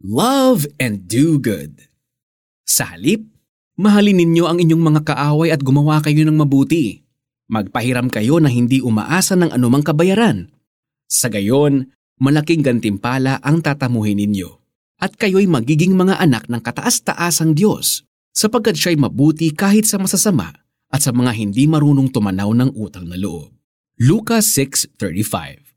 Love and do good. Sa halip, mahalin ninyo ang inyong mga kaaway at gumawa kayo ng mabuti. Magpahiram kayo na hindi umaasa ng anumang kabayaran. Sa gayon, malaking gantimpala ang tatamuhin ninyo. At kayo'y magiging mga anak ng kataas-taasang Diyos sapagkat siya'y mabuti kahit sa masasama at sa mga hindi marunong tumanaw ng utang na loob. Lucas 6.35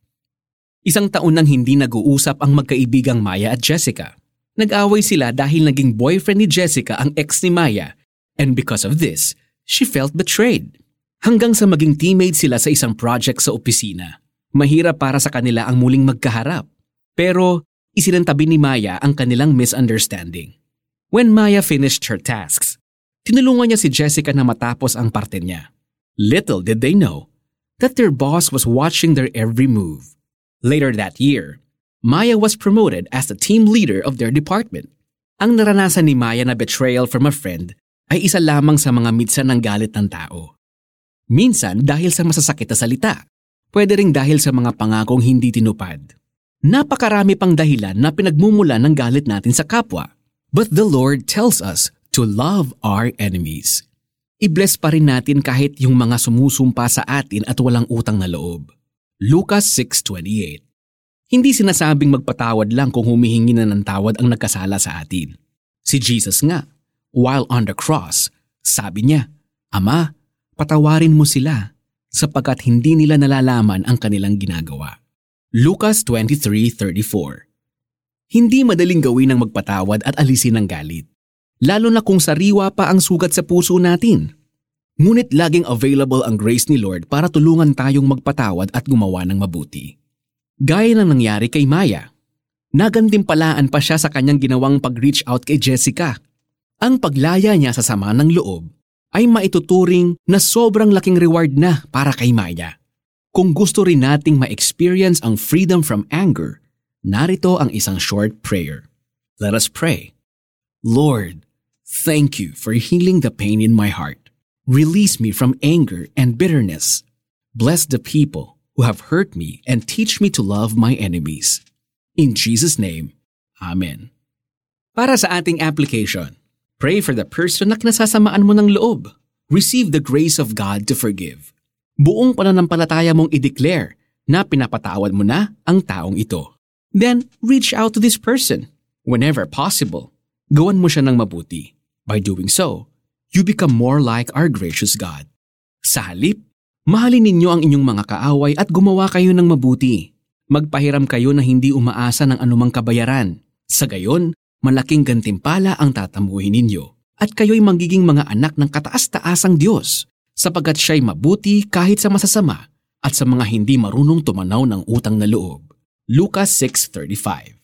Isang taon nang hindi nag-uusap ang magkaibigang Maya at Jessica. Nag-away sila dahil naging boyfriend ni Jessica ang ex ni Maya and because of this, she felt betrayed. Hanggang sa maging teammates sila sa isang project sa opisina. Mahirap para sa kanila ang muling magkaharap. Pero isinantabi ni Maya ang kanilang misunderstanding. When Maya finished her tasks, tinulungan niya si Jessica na matapos ang parte niya. Little did they know that their boss was watching their every move. Later that year, Maya was promoted as the team leader of their department. Ang naranasan ni Maya na betrayal from a friend ay isa lamang sa mga mitsan ng galit ng tao. Minsan dahil sa masasakit na salita, pwede ring dahil sa mga pangakong hindi tinupad. Napakarami pang dahilan na pinagmumula ng galit natin sa kapwa. But the Lord tells us to love our enemies. I-bless pa rin natin kahit yung mga sumusumpa sa atin at walang utang na loob. Lucas 6.28 Hindi sinasabing magpatawad lang kung humihingi na ng tawad ang nagkasala sa atin. Si Jesus nga, while on the cross, sabi niya, Ama, patawarin mo sila sapagkat hindi nila nalalaman ang kanilang ginagawa. Lucas 23.34 Hindi madaling gawin ang magpatawad at alisin ang galit, lalo na kung sariwa pa ang sugat sa puso natin. Ngunit laging available ang grace ni Lord para tulungan tayong magpatawad at gumawa ng mabuti. Gaya ng nangyari kay Maya. Nagantimpalaan pa siya sa kanyang ginawang pag-reach out kay Jessica. Ang paglaya niya sa sama ng loob ay maituturing na sobrang laking reward na para kay Maya. Kung gusto rin nating ma-experience ang freedom from anger, narito ang isang short prayer. Let us pray. Lord, thank you for healing the pain in my heart. Release me from anger and bitterness. Bless the people who have hurt me and teach me to love my enemies. In Jesus' name, Amen. Para sa ating application, pray for the person na kinasasamaan mo ng loob. Receive the grace of God to forgive. Buong pananampalataya mong i-declare na pinapatawad mo na ang taong ito. Then, reach out to this person. Whenever possible, gawan mo siya ng mabuti. By doing so, you become more like our gracious God. Sa halip, mahalin ninyo ang inyong mga kaaway at gumawa kayo ng mabuti. Magpahiram kayo na hindi umaasa ng anumang kabayaran. Sa gayon, malaking gantimpala ang tatamuhin ninyo. At kayo'y magiging mga anak ng kataas-taasang Diyos, sapagkat siya'y mabuti kahit sa masasama at sa mga hindi marunong tumanaw ng utang na loob. Lucas 6.35